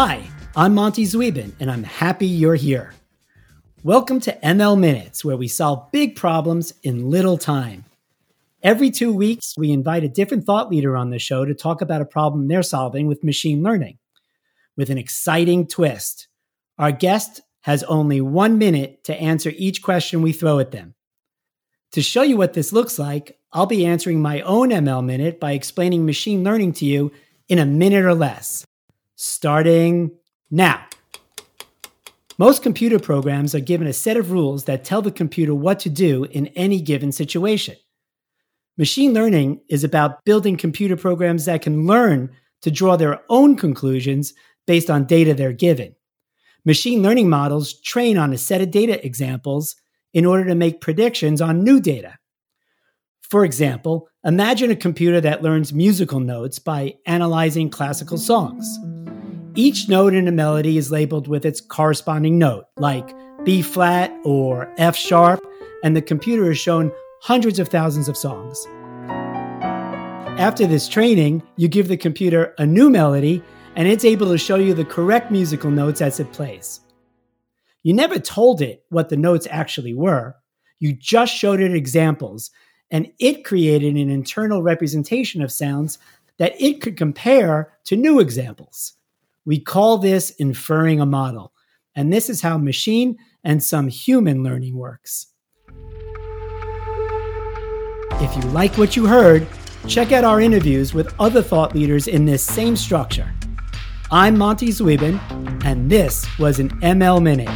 Hi, I'm Monty Zweben, and I'm happy you're here. Welcome to ML Minutes, where we solve big problems in little time. Every two weeks, we invite a different thought leader on the show to talk about a problem they're solving with machine learning. With an exciting twist, our guest has only one minute to answer each question we throw at them. To show you what this looks like, I'll be answering my own ML minute by explaining machine learning to you in a minute or less starting now. Most computer programs are given a set of rules that tell the computer what to do in any given situation. Machine learning is about building computer programs that can learn to draw their own conclusions based on data they're given. Machine learning models train on a set of data examples in order to make predictions on new data. For example, imagine a computer that learns musical notes by analyzing classical songs. Each note in a melody is labeled with its corresponding note, like B flat or F sharp, and the computer is shown hundreds of thousands of songs. After this training, you give the computer a new melody, and it's able to show you the correct musical notes as it plays. You never told it what the notes actually were, you just showed it examples, and it created an internal representation of sounds that it could compare to new examples. We call this inferring a model. And this is how machine and some human learning works. If you like what you heard, check out our interviews with other thought leaders in this same structure. I'm Monty Zweben, and this was an ML Minute.